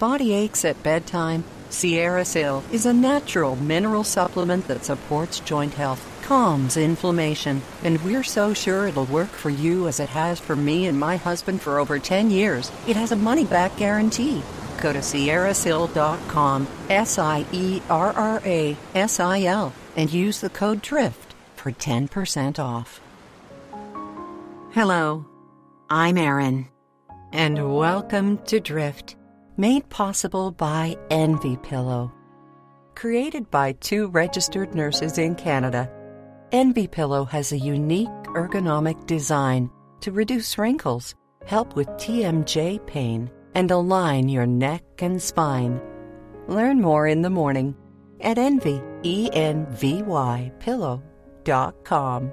body aches at bedtime, Sierra Sil is a natural mineral supplement that supports joint health, calms inflammation, and we're so sure it'll work for you as it has for me and my husband for over 10 years. It has a money back guarantee. Go to sierrasil.com, S I E R R A S I L, and use the code DRIFT for 10% off. Hello, I'm Erin, and welcome to Drift, made possible by Envy Pillow. Created by two registered nurses in Canada, Envy Pillow has a unique ergonomic design to reduce wrinkles, help with TMJ pain, and align your neck and spine. Learn more in the morning at envy, E-N-V-Y, pillow.com.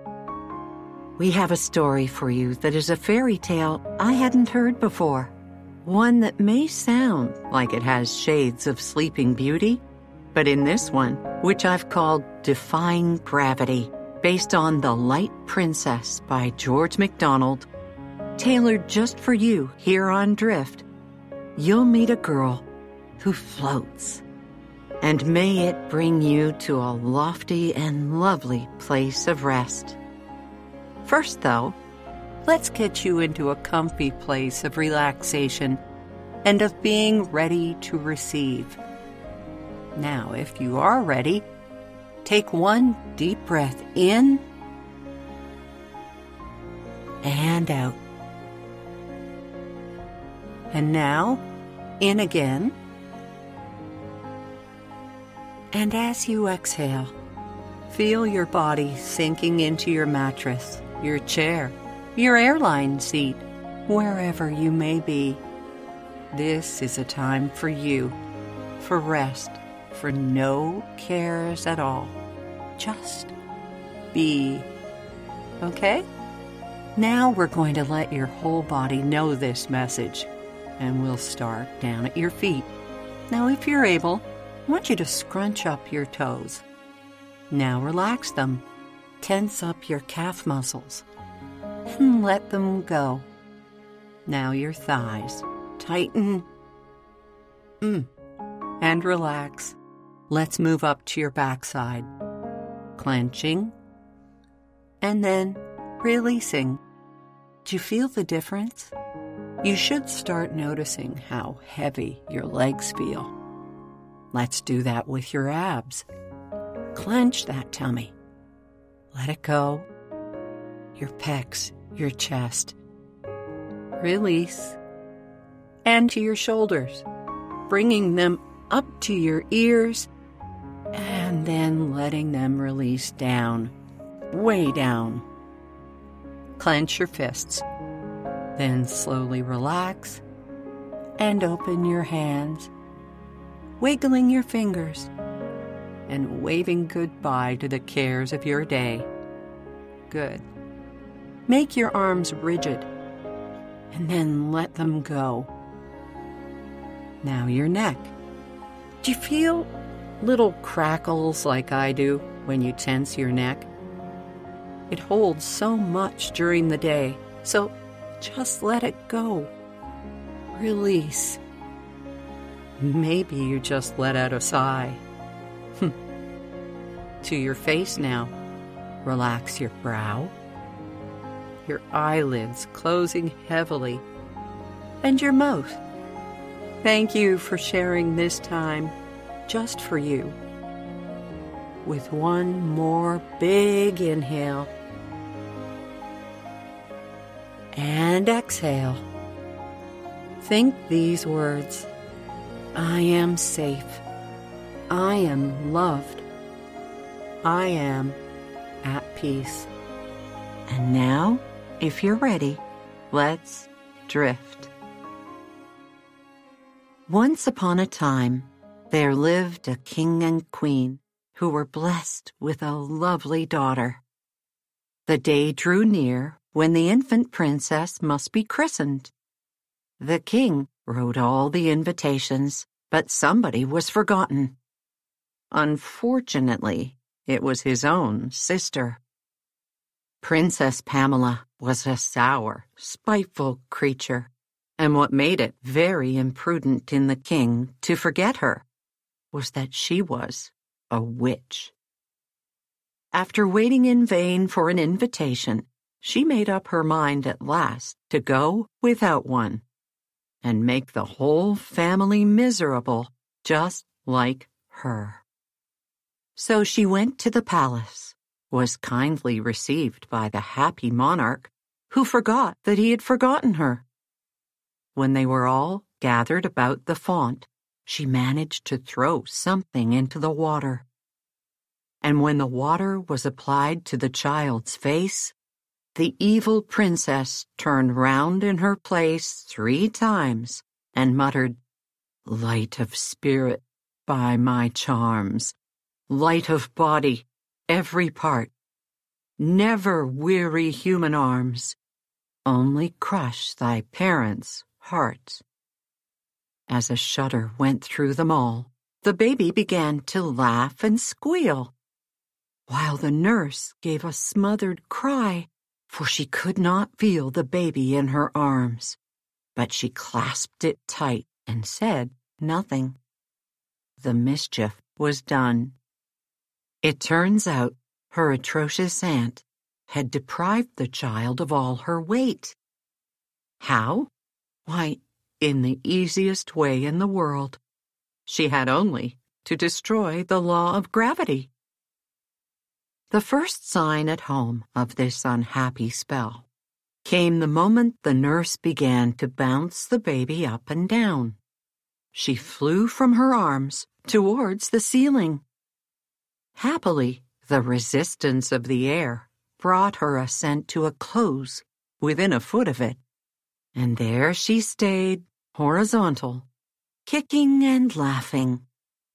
We have a story for you that is a fairy tale I hadn't heard before. One that may sound like it has shades of Sleeping Beauty, but in this one, which I've called Defying Gravity, based on The Light Princess by George MacDonald, tailored just for you here on Drift, you'll meet a girl who floats. And may it bring you to a lofty and lovely place of rest. First, though, let's get you into a comfy place of relaxation and of being ready to receive. Now, if you are ready, take one deep breath in and out. And now, in again. And as you exhale, feel your body sinking into your mattress, your chair, your airline seat, wherever you may be. This is a time for you, for rest, for no cares at all. Just be. Okay? Now we're going to let your whole body know this message and we'll start down at your feet. Now, if you're able, I want you to scrunch up your toes. Now, relax them. Tense up your calf muscles and let them go. Now, your thighs. Tighten. Mm. And relax. Let's move up to your backside. Clenching. And then releasing. Do you feel the difference? You should start noticing how heavy your legs feel. Let's do that with your abs. Clench that tummy. Let it go. Your pecs, your chest. Release. And to your shoulders, bringing them up to your ears and then letting them release down, way down. Clench your fists. Then slowly relax and open your hands, wiggling your fingers and waving goodbye to the cares of your day. Good. Make your arms rigid and then let them go. Now your neck. Do you feel little crackles like I do when you tense your neck? It holds so much during the day, so just let it go. Release. Maybe you just let out a sigh. to your face now. Relax your brow, your eyelids closing heavily, and your mouth. Thank you for sharing this time just for you. With one more big inhale and exhale. Think these words I am safe. I am loved. I am at peace. And now, if you're ready, let's drift. Once upon a time, there lived a king and queen who were blessed with a lovely daughter. The day drew near when the infant princess must be christened. The king wrote all the invitations, but somebody was forgotten. Unfortunately, it was his own sister. Princess Pamela was a sour, spiteful creature And what made it very imprudent in the king to forget her was that she was a witch. After waiting in vain for an invitation, she made up her mind at last to go without one and make the whole family miserable just like her. So she went to the palace, was kindly received by the happy monarch, who forgot that he had forgotten her. When they were all gathered about the font, she managed to throw something into the water. And when the water was applied to the child's face, the evil princess turned round in her place three times and muttered, Light of spirit, by my charms, light of body, every part, never weary human arms, only crush thy parents' hearts. As a shudder went through them all, the baby began to laugh and squeal, while the nurse gave a smothered cry for she could not feel the baby in her arms, but she clasped it tight and said nothing. The mischief was done. It turns out her atrocious aunt had deprived the child of all her weight. How? Why, in the easiest way in the world. She had only to destroy the law of gravity. The first sign at home of this unhappy spell came the moment the nurse began to bounce the baby up and down. She flew from her arms towards the ceiling. Happily, the resistance of the air brought her ascent to a close within a foot of it, and there she stayed horizontal, kicking and laughing,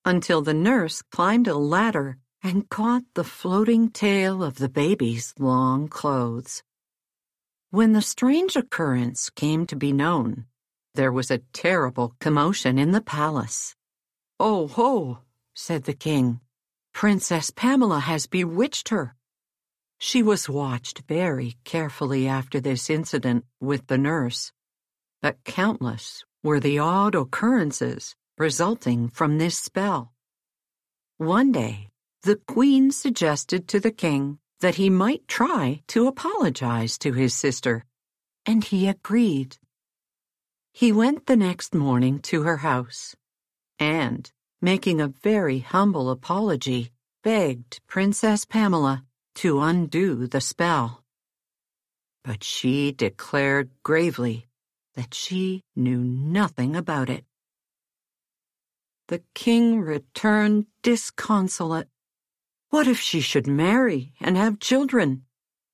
until the nurse climbed a ladder and caught the floating tail of the baby's long clothes. When the strange occurrence came to be known, there was a terrible commotion in the palace. Oh ho, said the king. Princess Pamela has bewitched her. She was watched very carefully after this incident with the nurse, but countless were the odd occurrences resulting from this spell. One day, the queen suggested to the king that he might try to apologize to his sister, and he agreed. He went the next morning to her house, and, making a very humble apology, begged Princess Pamela to undo the spell. But she declared gravely that she knew nothing about it. The king returned disconsolate what if she should marry and have children?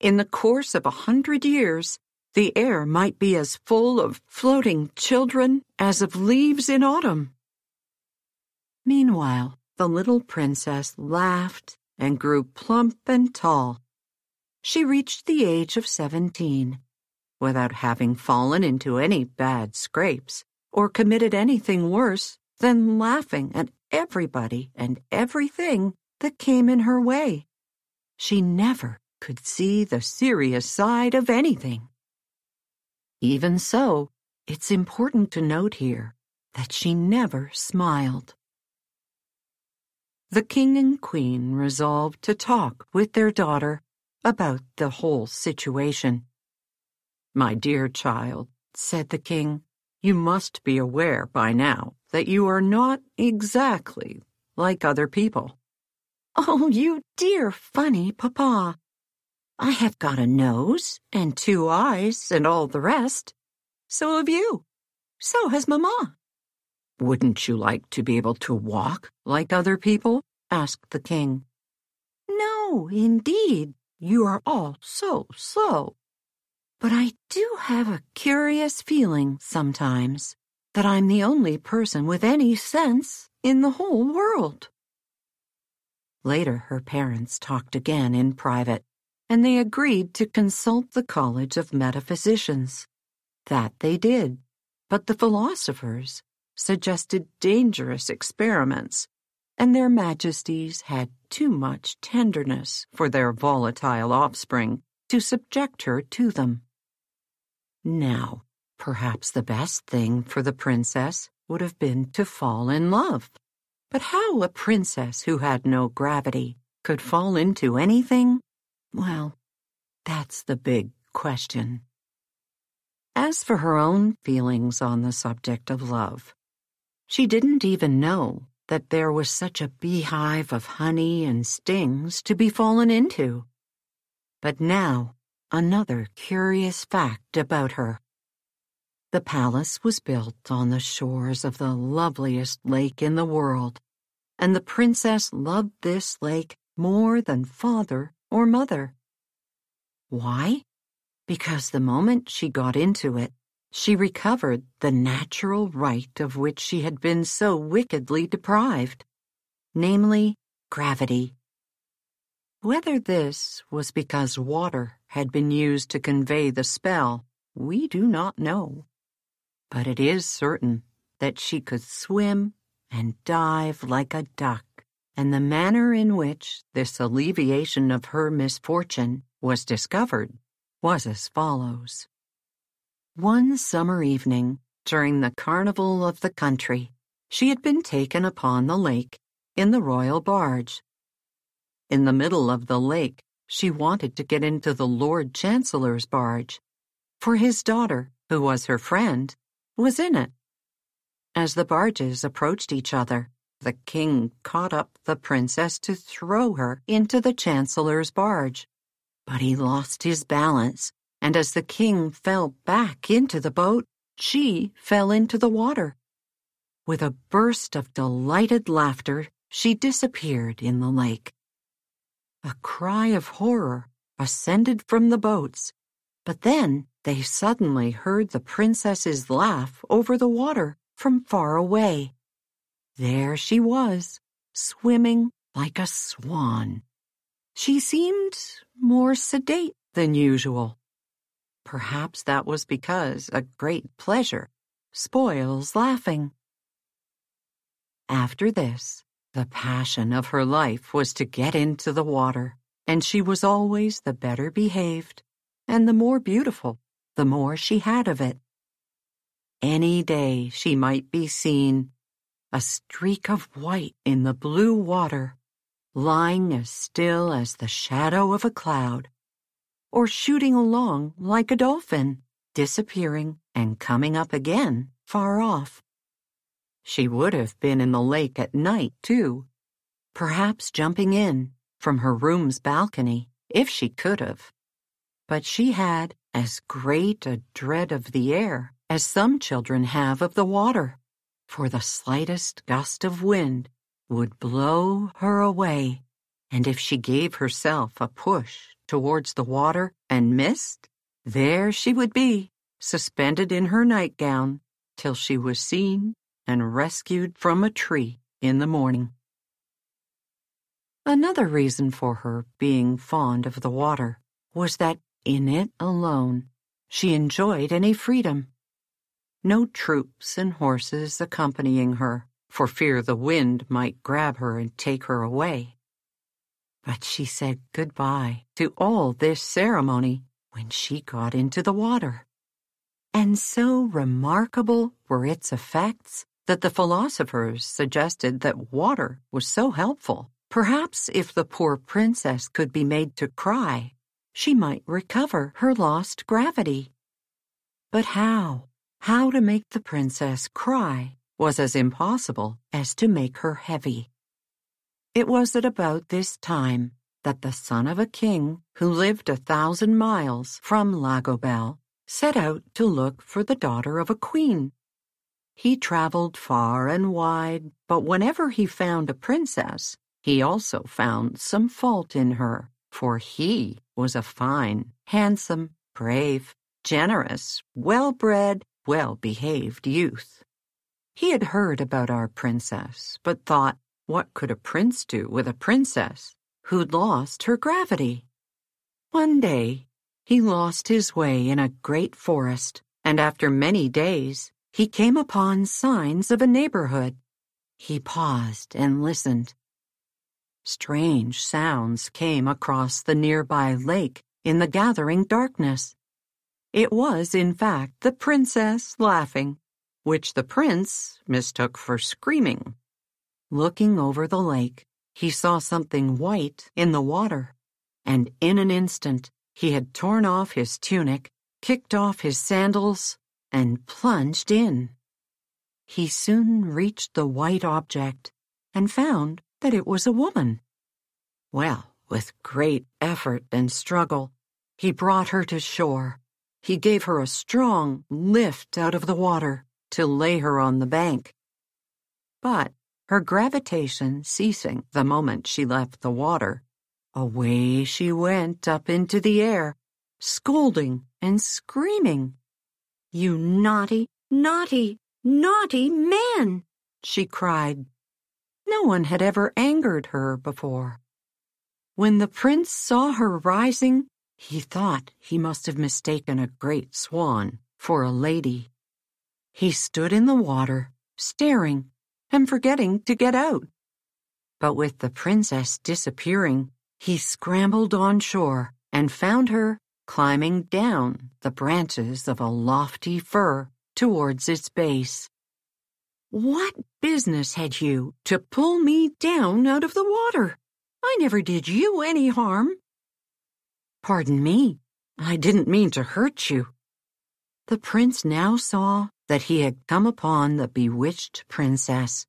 In the course of a hundred years, the air might be as full of floating children as of leaves in autumn. Meanwhile, the little princess laughed and grew plump and tall. She reached the age of seventeen without having fallen into any bad scrapes or committed anything worse than laughing at everybody and everything that came in her way. She never could see the serious side of anything. Even so, it's important to note here that she never smiled. The king and queen resolved to talk with their daughter about the whole situation. My dear child, said the king, you must be aware by now that you are not exactly like other people. Oh, you dear funny papa. I have got a nose and two eyes and all the rest. So have you. So has Mamma. Wouldn't you like to be able to walk like other people? asked the king. No, indeed. You are all so slow. But I do have a curious feeling sometimes that I'm the only person with any sense in the whole world. Later, her parents talked again in private, and they agreed to consult the College of Metaphysicians. That they did, but the philosophers suggested dangerous experiments, and their majesties had too much tenderness for their volatile offspring to subject her to them. Now, Perhaps the best thing for the princess would have been to fall in love. But how a princess who had no gravity could fall into anything? Well, that's the big question. As for her own feelings on the subject of love, she didn't even know that there was such a beehive of honey and stings to be fallen into. But now, another curious fact about her. The palace was built on the shores of the loveliest lake in the world, and the princess loved this lake more than father or mother. Why? Because the moment she got into it, she recovered the natural right of which she had been so wickedly deprived, namely, gravity. Whether this was because water had been used to convey the spell, we do not know. But it is certain that she could swim and dive like a duck, and the manner in which this alleviation of her misfortune was discovered was as follows. One summer evening, during the carnival of the country, she had been taken upon the lake in the royal barge. In the middle of the lake, she wanted to get into the Lord Chancellor's barge, for his daughter, who was her friend, was in it. As the barges approached each other, the king caught up the princess to throw her into the Chancellor's barge. But he lost his balance and as the king fell back into the boat, she fell into the water. With a burst of delighted laughter, she disappeared in the lake. A cry of horror ascended from the boats, but then they suddenly heard the princess's laugh over the water from far away. There she was, swimming like a swan. She seemed more sedate than usual. Perhaps that was because a great pleasure spoils laughing. After this, the passion of her life was to get into the water, and she was always the better behaved, and the more beautiful, the more she had of it. Any day she might be seen, a streak of white in the blue water, lying as still as the shadow of a cloud or shooting along like a dolphin, disappearing and coming up again far off. She would have been in the lake at night, too, perhaps jumping in from her room's balcony if she could have. But she had as great a dread of the air as some children have of the water, for the slightest gust of wind would blow her away, and if she gave herself a push towards the water and missed, there she would be, suspended in her nightgown, till she was seen and rescued from a tree in the morning. Another reason for her being fond of the water was that in it alone she enjoyed any freedom. No troops and horses accompanying her, for fear the wind might grab her and take her away. But she said goodbye to all this ceremony when she got into the water. And so remarkable were its effects that the philosophers suggested that water was so helpful. Perhaps if the poor princess could be made to cry, she might recover her lost gravity. But how? How to make the princess cry was as impossible as to make her heavy. It was at about this time that the son of a king who lived a thousand miles from Lagobel set out to look for the daughter of a queen. He traveled far and wide, but whenever he found a princess, he also found some fault in her, for he was a fine, handsome, brave, generous, well bred, well behaved youth. He had heard about our princess, but thought what could a prince do with a princess who'd lost her gravity? One day, he lost his way in a great forest, and after many days, he came upon signs of a neighborhood. He paused and listened. Strange sounds came across the nearby lake in the gathering darkness. It was, in fact, the princess laughing, which the prince mistook for screaming. Looking over the lake, he saw something white in the water, and in an instant he had torn off his tunic, kicked off his sandals, and plunged in. He soon reached the white object and found that it was a woman. Well, with great effort and struggle, he brought her to shore. He gave her a strong lift out of the water to lay her on the bank. But her gravitation ceasing the moment she left the water, away she went up into the air, scolding and screaming. You naughty, naughty, naughty man! she cried. No one had ever angered her before. When the prince saw her rising, he thought he must have mistaken a great swan for a lady. He stood in the water, staring and forgetting to get out. But with the princess disappearing, he scrambled on shore and found her climbing down the branches of a lofty fir towards its base. What business had you to pull me down out of the water? I never did you any harm. Pardon me, I didn't mean to hurt you. The prince now saw that he had come upon the bewitched princess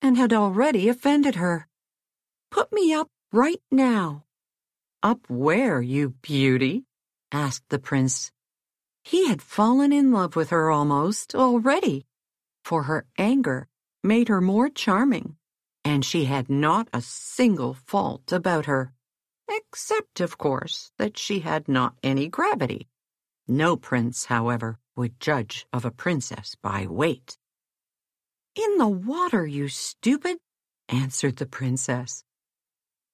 and had already offended her. Put me up right now. Up where, you beauty? asked the prince. He had fallen in love with her almost already, for her anger made her more charming, and she had not a single fault about her, except, of course, that she had not any gravity. No prince, however, would judge of a princess by weight. In the water, you stupid, answered the princess.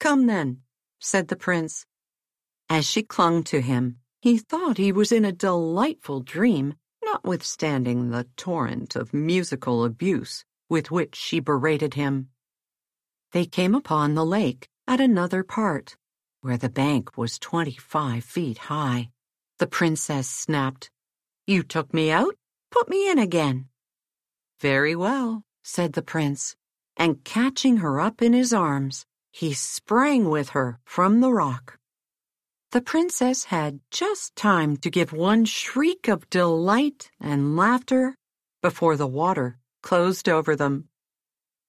Come then, said the prince. As she clung to him, he thought he was in a delightful dream, notwithstanding the torrent of musical abuse with which she berated him. They came upon the lake at another part, where the bank was twenty-five feet high. The princess snapped, You took me out? Put me in again. Very well, said the prince, and catching her up in his arms, he sprang with her from the rock. The princess had just time to give one shriek of delight and laughter before the water closed over them.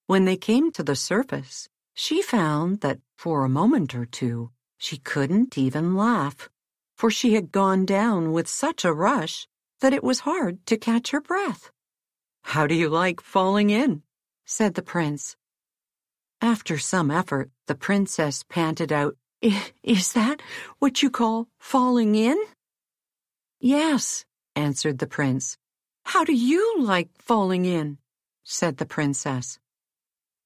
When they came to the surface, she found that for a moment or two she couldn't even laugh for she had gone down with such a rush that it was hard to catch her breath. How do you like falling in? said the prince. After some effort, the princess panted out, Is that what you call falling in? Yes, answered the prince. How do you like falling in? said the princess.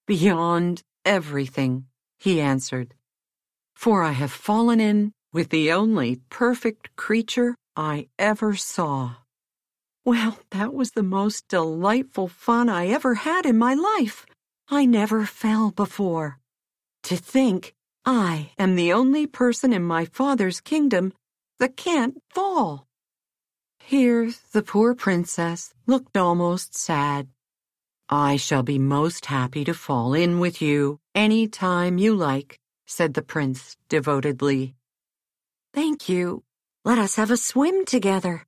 Beyond everything, he answered. For I have fallen in with the only perfect creature I ever saw. Well, that was the most delightful fun I ever had in my life. I never fell before. To think I am the only person in my father's kingdom that can't fall. Here the poor princess looked almost sad. I shall be most happy to fall in with you any time you like, said the prince devotedly. Thank you. Let us have a swim together.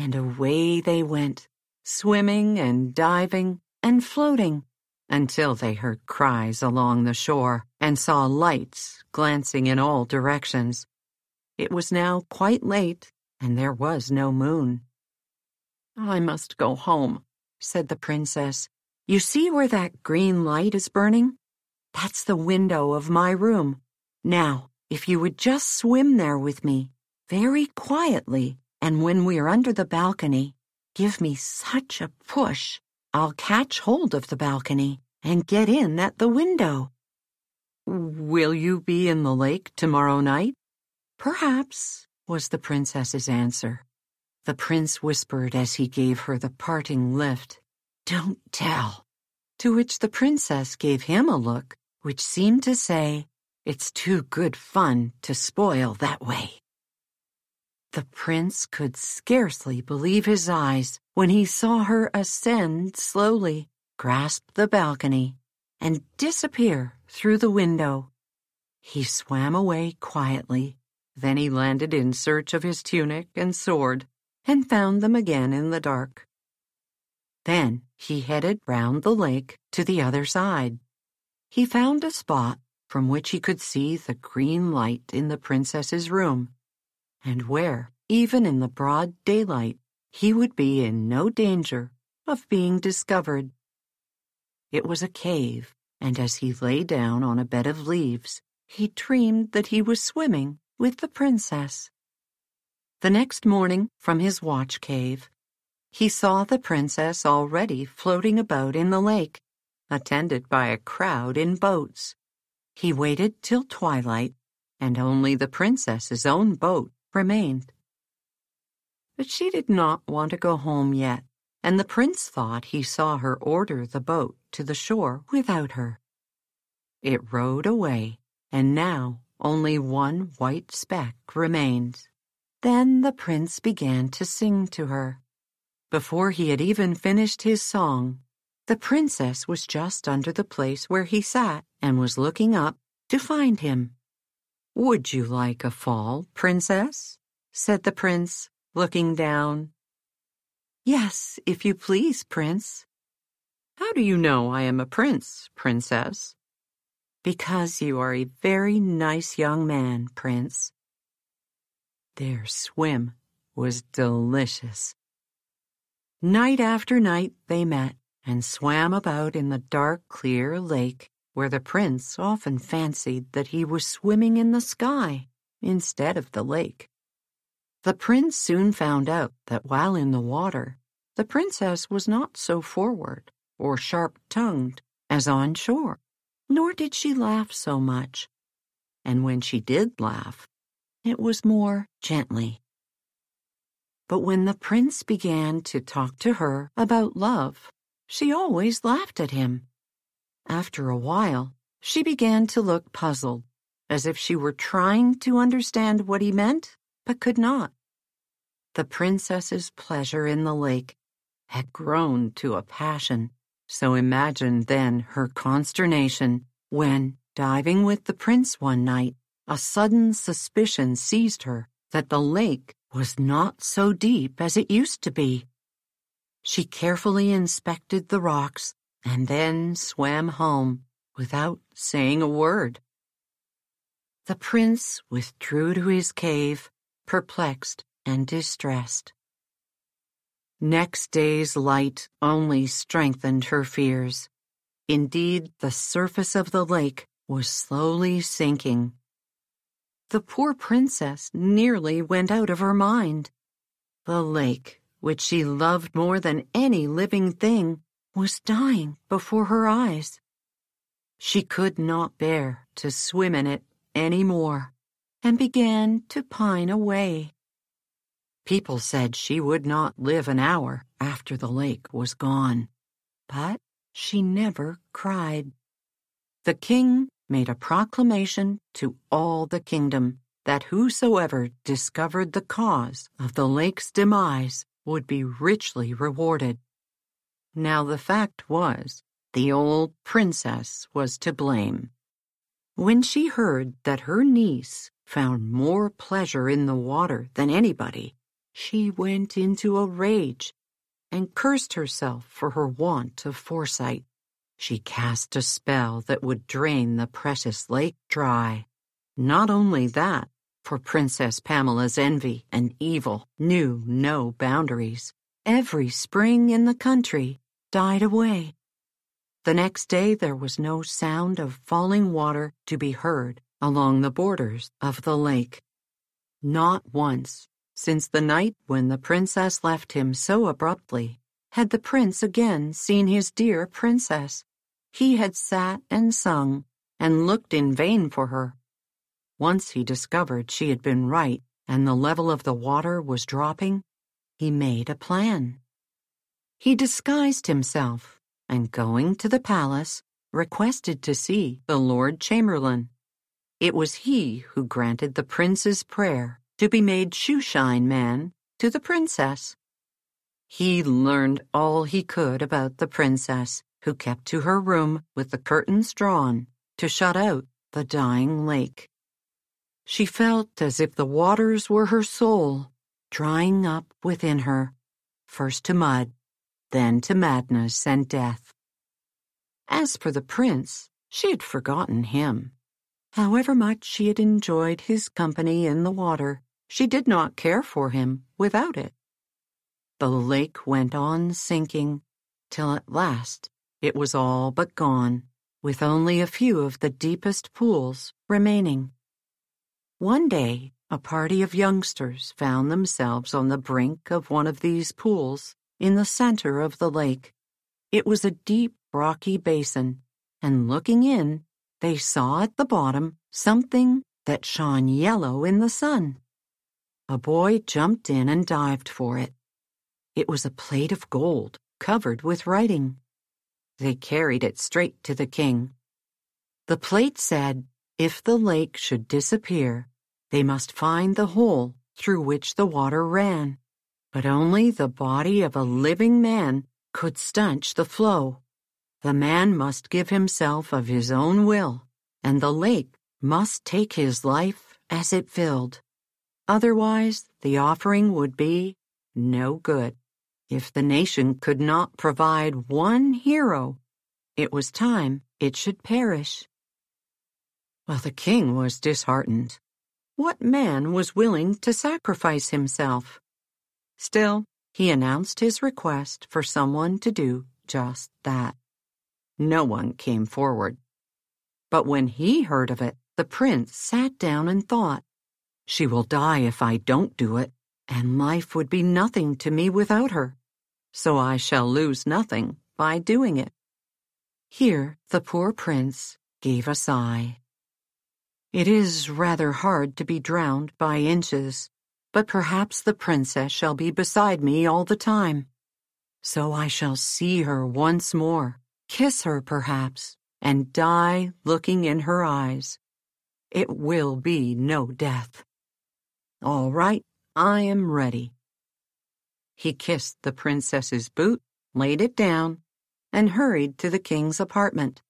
And away they went, swimming and diving and floating, until they heard cries along the shore and saw lights glancing in all directions. It was now quite late, and there was no moon. I must go home, said the princess. You see where that green light is burning? That's the window of my room. Now, if you would just swim there with me, very quietly, and when we are under the balcony, give me such a push, I'll catch hold of the balcony and get in at the window. Will you be in the lake tomorrow night? Perhaps, was the princess's answer. The prince whispered as he gave her the parting lift, Don't tell. To which the princess gave him a look which seemed to say, it's too good fun to spoil that way. The prince could scarcely believe his eyes when he saw her ascend slowly, grasp the balcony, and disappear through the window. He swam away quietly. Then he landed in search of his tunic and sword and found them again in the dark. Then he headed round the lake to the other side. He found a spot from which he could see the green light in the princess's room, and where, even in the broad daylight, he would be in no danger of being discovered. It was a cave, and as he lay down on a bed of leaves, he dreamed that he was swimming with the princess. The next morning, from his watch cave, he saw the princess already floating about in the lake, attended by a crowd in boats. He waited till twilight, and only the princess's own boat remained. But she did not want to go home yet, and the prince thought he saw her order the boat to the shore without her. It rowed away, and now only one white speck remained. Then the prince began to sing to her. Before he had even finished his song, the princess was just under the place where he sat and was looking up to find him. Would you like a fall, princess? said the prince, looking down. Yes, if you please, prince. How do you know I am a prince, princess? Because you are a very nice young man, prince. Their swim was delicious. Night after night they met and swam about in the dark, clear lake where the prince often fancied that he was swimming in the sky instead of the lake. The prince soon found out that while in the water, the princess was not so forward or sharp tongued as on shore, nor did she laugh so much. And when she did laugh, it was more gently. But when the prince began to talk to her about love, she always laughed at him. After a while, she began to look puzzled, as if she were trying to understand what he meant, but could not. The princess's pleasure in the lake had grown to a passion, so imagine then her consternation when, diving with the prince one night, a sudden suspicion seized her that the lake was not so deep as it used to be. She carefully inspected the rocks and then swam home without saying a word. The prince withdrew to his cave, perplexed and distressed. Next day's light only strengthened her fears. Indeed, the surface of the lake was slowly sinking the poor princess nearly went out of her mind. The lake, which she loved more than any living thing, was dying before her eyes. She could not bear to swim in it any more, and began to pine away. People said she would not live an hour after the lake was gone, but she never cried. The king made a proclamation to all the kingdom that whosoever discovered the cause of the lake's demise would be richly rewarded. Now the fact was, the old princess was to blame. When she heard that her niece found more pleasure in the water than anybody, she went into a rage and cursed herself for her want of foresight. She cast a spell that would drain the precious lake dry. Not only that, for Princess Pamela's envy and evil knew no boundaries. Every spring in the country died away. The next day there was no sound of falling water to be heard along the borders of the lake. Not once, since the night when the princess left him so abruptly, had the prince again seen his dear princess. He had sat and sung and looked in vain for her. Once he discovered she had been right and the level of the water was dropping, he made a plan. He disguised himself and, going to the palace, requested to see the Lord Chamberlain. It was he who granted the prince's prayer to be made shoeshine man to the princess. He learned all he could about the princess, who kept to her room with the curtains drawn to shut out the dying lake. She felt as if the waters were her soul, drying up within her, first to mud, then to madness and death. As for the prince, she had forgotten him. However much she had enjoyed his company in the water, she did not care for him without it. The lake went on sinking, till at last it was all but gone, with only a few of the deepest pools remaining. One day, a party of youngsters found themselves on the brink of one of these pools in the center of the lake. It was a deep, rocky basin, and looking in, they saw at the bottom something that shone yellow in the sun. A boy jumped in and dived for it. It was a plate of gold covered with writing. They carried it straight to the king. The plate said, if the lake should disappear, they must find the hole through which the water ran. But only the body of a living man could stanch the flow. The man must give himself of his own will, and the lake must take his life as it filled. Otherwise, the offering would be no good. If the nation could not provide one hero, it was time it should perish. Well, the king was disheartened. What man was willing to sacrifice himself? Still, he announced his request for someone to do just that. No one came forward. But when he heard of it, the prince sat down and thought, She will die if I don't do it, and life would be nothing to me without her so I shall lose nothing by doing it. Here the poor prince gave a sigh. It is rather hard to be drowned by inches, but perhaps the princess shall be beside me all the time. So I shall see her once more, kiss her perhaps, and die looking in her eyes. It will be no death. All right, I am ready. He kissed the princess's boot, laid it down, and hurried to the king's apartment.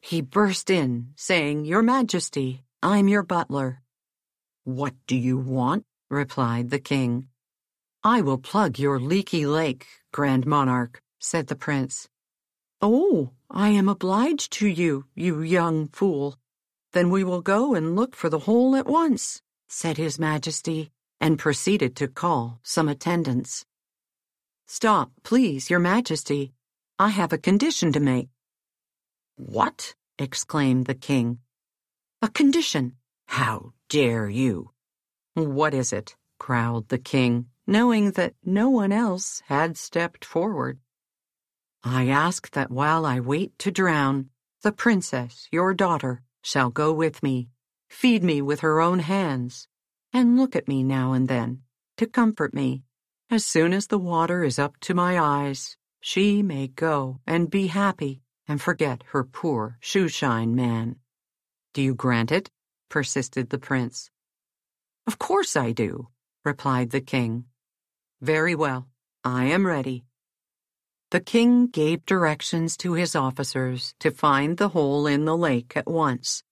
He burst in, saying, Your Majesty, I'm your butler. What do you want? replied the king. I will plug your leaky lake, Grand Monarch, said the prince. Oh, I am obliged to you, you young fool. Then we will go and look for the hole at once, said his Majesty and proceeded to call some attendants. Stop, please, Your Majesty. I have a condition to make. What? exclaimed the king. A condition. How dare you? What is it? growled the king, knowing that no one else had stepped forward. I ask that while I wait to drown, the princess, your daughter, shall go with me, feed me with her own hands, and look at me now and then to comfort me. As soon as the water is up to my eyes, she may go and be happy and forget her poor shoeshine man. Do you grant it? persisted the prince. Of course I do, replied the king. Very well, I am ready. The king gave directions to his officers to find the hole in the lake at once.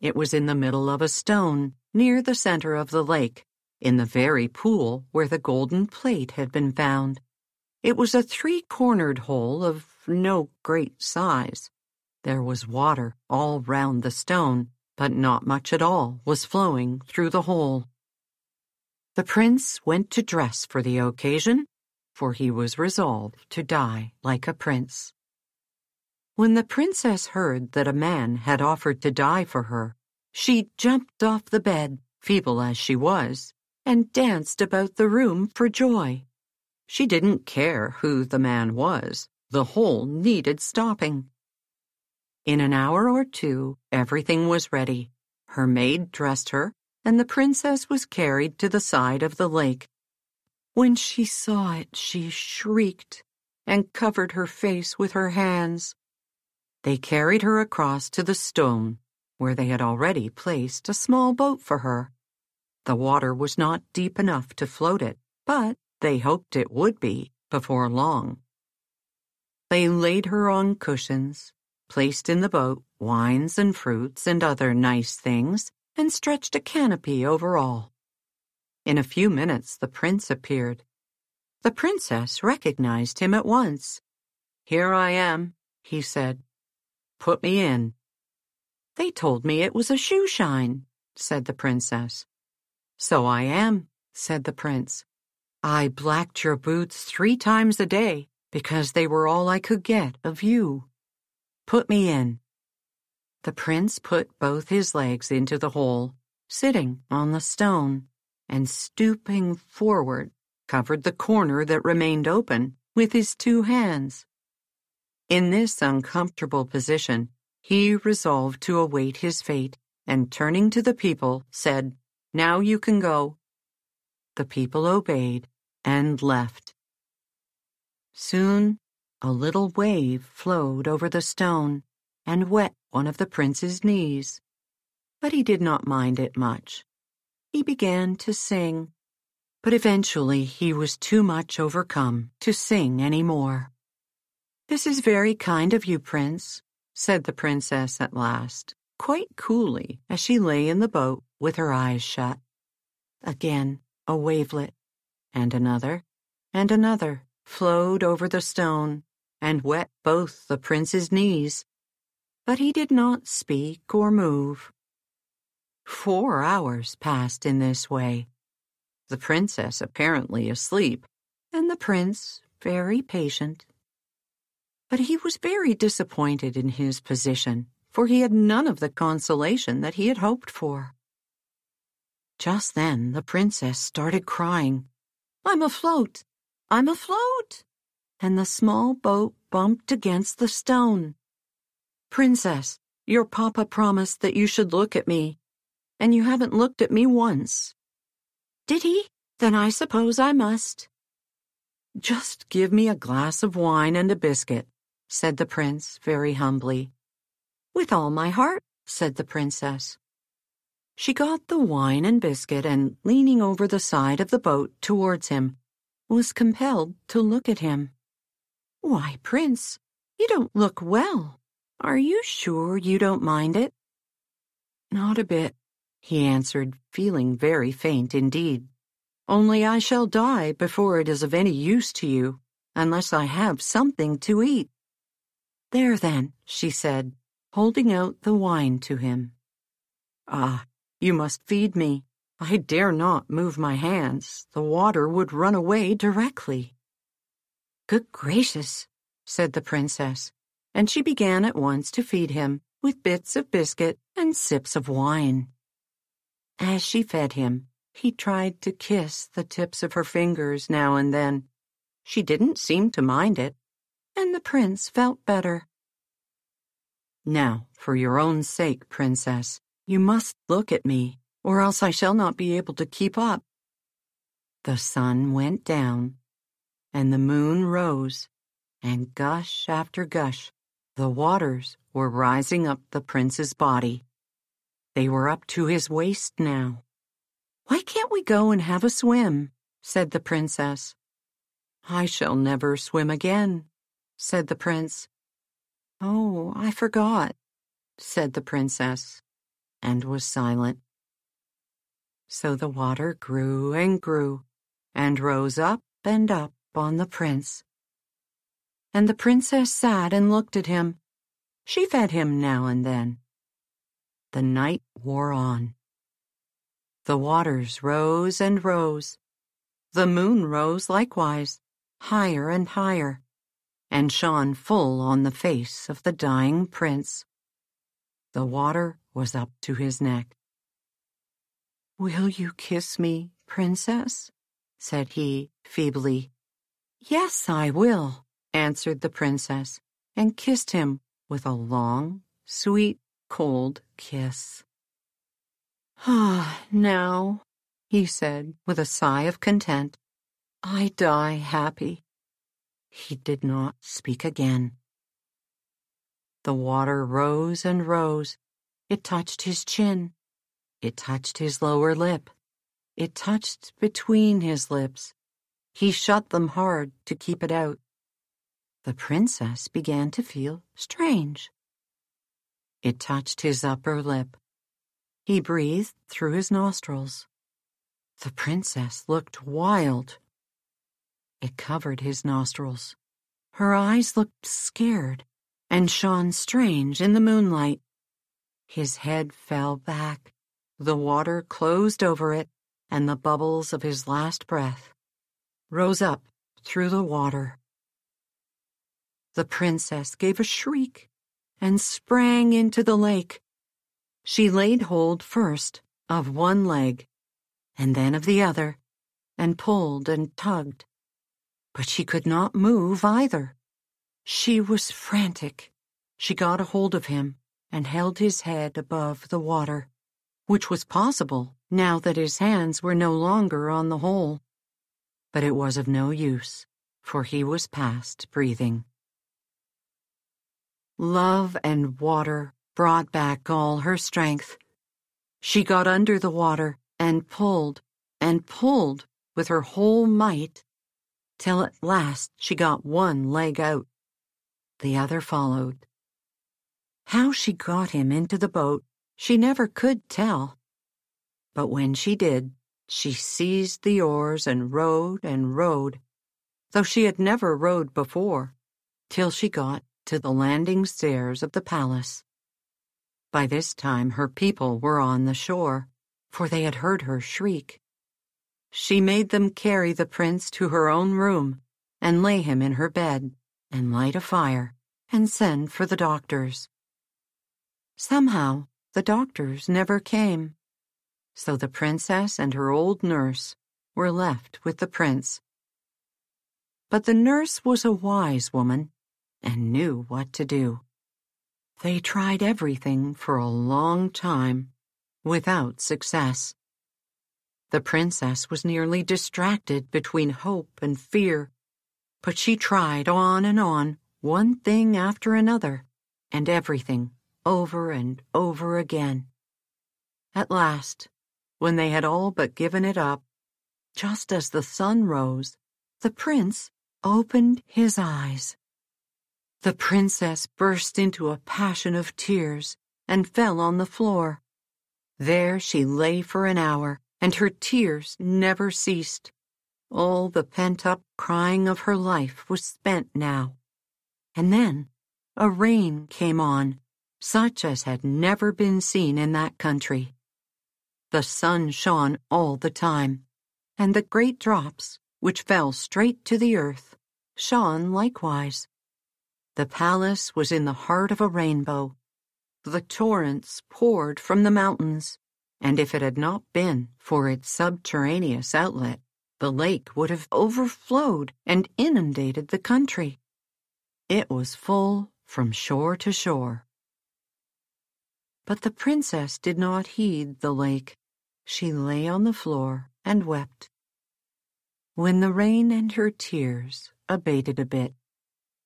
It was in the middle of a stone near the center of the lake, in the very pool where the golden plate had been found. It was a three cornered hole of no great size. There was water all round the stone, but not much at all was flowing through the hole. The prince went to dress for the occasion, for he was resolved to die like a prince. When the princess heard that a man had offered to die for her, she jumped off the bed, feeble as she was, and danced about the room for joy. She didn't care who the man was. The hole needed stopping. In an hour or two, everything was ready. Her maid dressed her, and the princess was carried to the side of the lake. When she saw it, she shrieked and covered her face with her hands. They carried her across to the stone where they had already placed a small boat for her. The water was not deep enough to float it, but they hoped it would be before long. They laid her on cushions, placed in the boat wines and fruits and other nice things, and stretched a canopy over all. In a few minutes the prince appeared. The princess recognized him at once. Here I am, he said. Put me in. They told me it was a shoe shine, said the princess. So I am, said the prince. I blacked your boots three times a day because they were all I could get of you. Put me in. The prince put both his legs into the hole, sitting on the stone, and stooping forward, covered the corner that remained open with his two hands. In this uncomfortable position, he resolved to await his fate, and turning to the people, said, Now you can go. The people obeyed and left. Soon a little wave flowed over the stone and wet one of the prince's knees. But he did not mind it much. He began to sing, but eventually he was too much overcome to sing any more. This is very kind of you, Prince, said the princess at last, quite coolly, as she lay in the boat with her eyes shut. Again a wavelet, and another, and another flowed over the stone and wet both the prince's knees. But he did not speak or move. Four hours passed in this way, the princess apparently asleep, and the prince very patient. But he was very disappointed in his position, for he had none of the consolation that he had hoped for. Just then the princess started crying, I'm afloat! I'm afloat! And the small boat bumped against the stone. Princess, your papa promised that you should look at me, and you haven't looked at me once. Did he? Then I suppose I must. Just give me a glass of wine and a biscuit, said the prince very humbly. With all my heart, said the princess. She got the wine and biscuit and, leaning over the side of the boat towards him, was compelled to look at him. Why, Prince, you don't look well. Are you sure you don't mind it? Not a bit, he answered, feeling very faint indeed. Only I shall die before it is of any use to you, unless I have something to eat. There then, she said, holding out the wine to him. Ah, you must feed me. I dare not move my hands. The water would run away directly. Good gracious, said the princess, and she began at once to feed him with bits of biscuit and sips of wine. As she fed him, he tried to kiss the tips of her fingers now and then. She didn't seem to mind it, and the prince felt better. Now, for your own sake, princess, you must look at me, or else I shall not be able to keep up. The sun went down, and the moon rose, and gush after gush, the waters were rising up the prince's body. They were up to his waist now. Why can't we go and have a swim? said the princess. I shall never swim again, said the prince. Oh, I forgot, said the princess, and was silent. So the water grew and grew, and rose up and up on the prince. And the princess sat and looked at him. She fed him now and then. The night wore on. The waters rose and rose. The moon rose likewise, higher and higher, and shone full on the face of the dying prince. The water was up to his neck. Will you kiss me, princess? said he feebly. Yes, I will, answered the princess, and kissed him with a long, sweet, cold kiss. Ah, now, he said with a sigh of content, I die happy. He did not speak again. The water rose and rose. It touched his chin. It touched his lower lip, It touched between his lips. He shut them hard to keep it out. The princess began to feel strange. It touched his upper lip. He breathed through his nostrils. The princess looked wild. It covered his nostrils. Her eyes looked scared and shone strange in the moonlight. His head fell back. The water closed over it, and the bubbles of his last breath rose up through the water. The princess gave a shriek and sprang into the lake. She laid hold first of one leg and then of the other and pulled and tugged. But she could not move either. She was frantic. She got a hold of him and held his head above the water, which was possible now that his hands were no longer on the hole. But it was of no use, for he was past breathing. Love and water brought back all her strength. She got under the water and pulled and pulled with her whole might, till at last she got one leg out. The other followed. How she got him into the boat, she never could tell. But when she did, she seized the oars and rowed and rowed, though she had never rowed before, till she got to the landing stairs of the palace. By this time her people were on the shore, for they had heard her shriek. She made them carry the prince to her own room and lay him in her bed and light a fire and send for the doctors. Somehow the doctors never came, so the princess and her old nurse were left with the prince. But the nurse was a wise woman and knew what to do. They tried everything for a long time without success. The princess was nearly distracted between hope and fear, but she tried on and on, one thing after another, and everything over and over again. At last, when they had all but given it up, just as the sun rose, the prince opened his eyes. The princess burst into a passion of tears and fell on the floor. There she lay for an hour, and her tears never ceased. All the pent-up crying of her life was spent now. And then a rain came on, such as had never been seen in that country. The sun shone all the time, and the great drops, which fell straight to the earth, shone likewise. The palace was in the heart of a rainbow. The torrents poured from the mountains, and if it had not been for its subterraneous outlet, the lake would have overflowed and inundated the country. It was full from shore to shore. But the princess did not heed the lake. She lay on the floor and wept. When the rain and her tears abated a bit,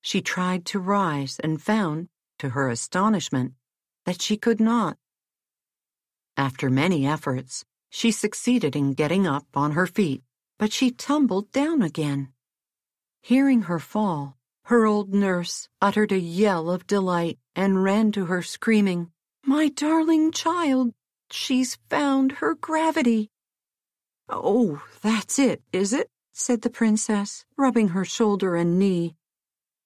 she tried to rise and found, to her astonishment, that she could not. After many efforts, she succeeded in getting up on her feet, but she tumbled down again. Hearing her fall, her old nurse uttered a yell of delight and ran to her screaming, My darling child, she's found her gravity. Oh, that's it, is it? said the princess, rubbing her shoulder and knee.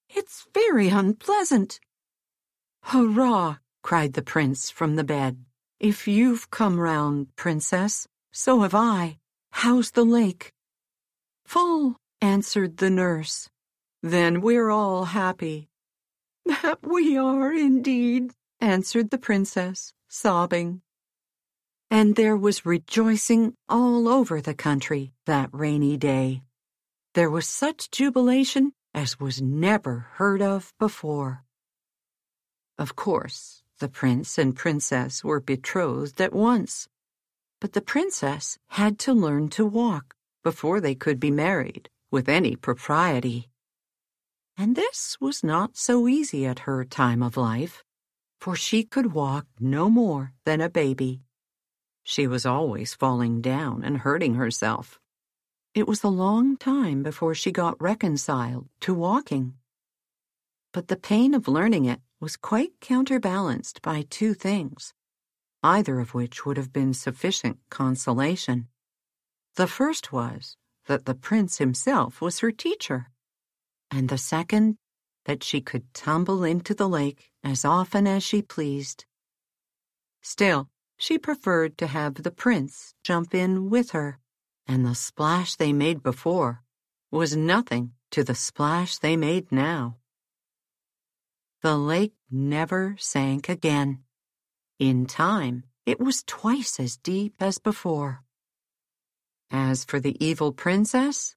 It's very unpleasant. Hurrah! cried the prince from the bed. If you've come round, princess, so have I. How's the lake? Full, answered the nurse. Then we're all happy. That we are indeed, answered the princess, sobbing. And there was rejoicing all over the country that rainy day. There was such jubilation as was never heard of before. Of course, the prince and princess were betrothed at once, but the princess had to learn to walk before they could be married with any propriety. And this was not so easy at her time of life, for she could walk no more than a baby. She was always falling down and hurting herself. It was a long time before she got reconciled to walking. But the pain of learning it was quite counterbalanced by two things, either of which would have been sufficient consolation. The first was that the prince himself was her teacher, and the second, that she could tumble into the lake as often as she pleased. Still, she preferred to have the prince jump in with her, and the splash they made before was nothing to the splash they made now. The lake never sank again. In time, it was twice as deep as before. As for the evil princess,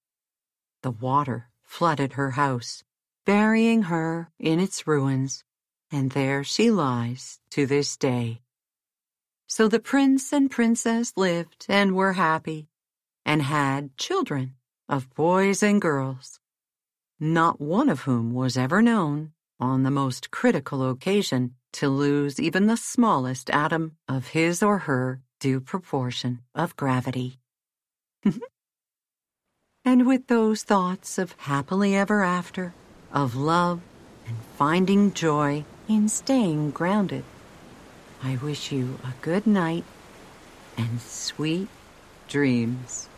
the water flooded her house, burying her in its ruins, and there she lies to this day. So the prince and princess lived and were happy, and had children of boys and girls, not one of whom was ever known on the most critical occasion, to lose even the smallest atom of his or her due proportion of gravity. and with those thoughts of happily ever after, of love and finding joy in staying grounded, I wish you a good night and sweet dreams.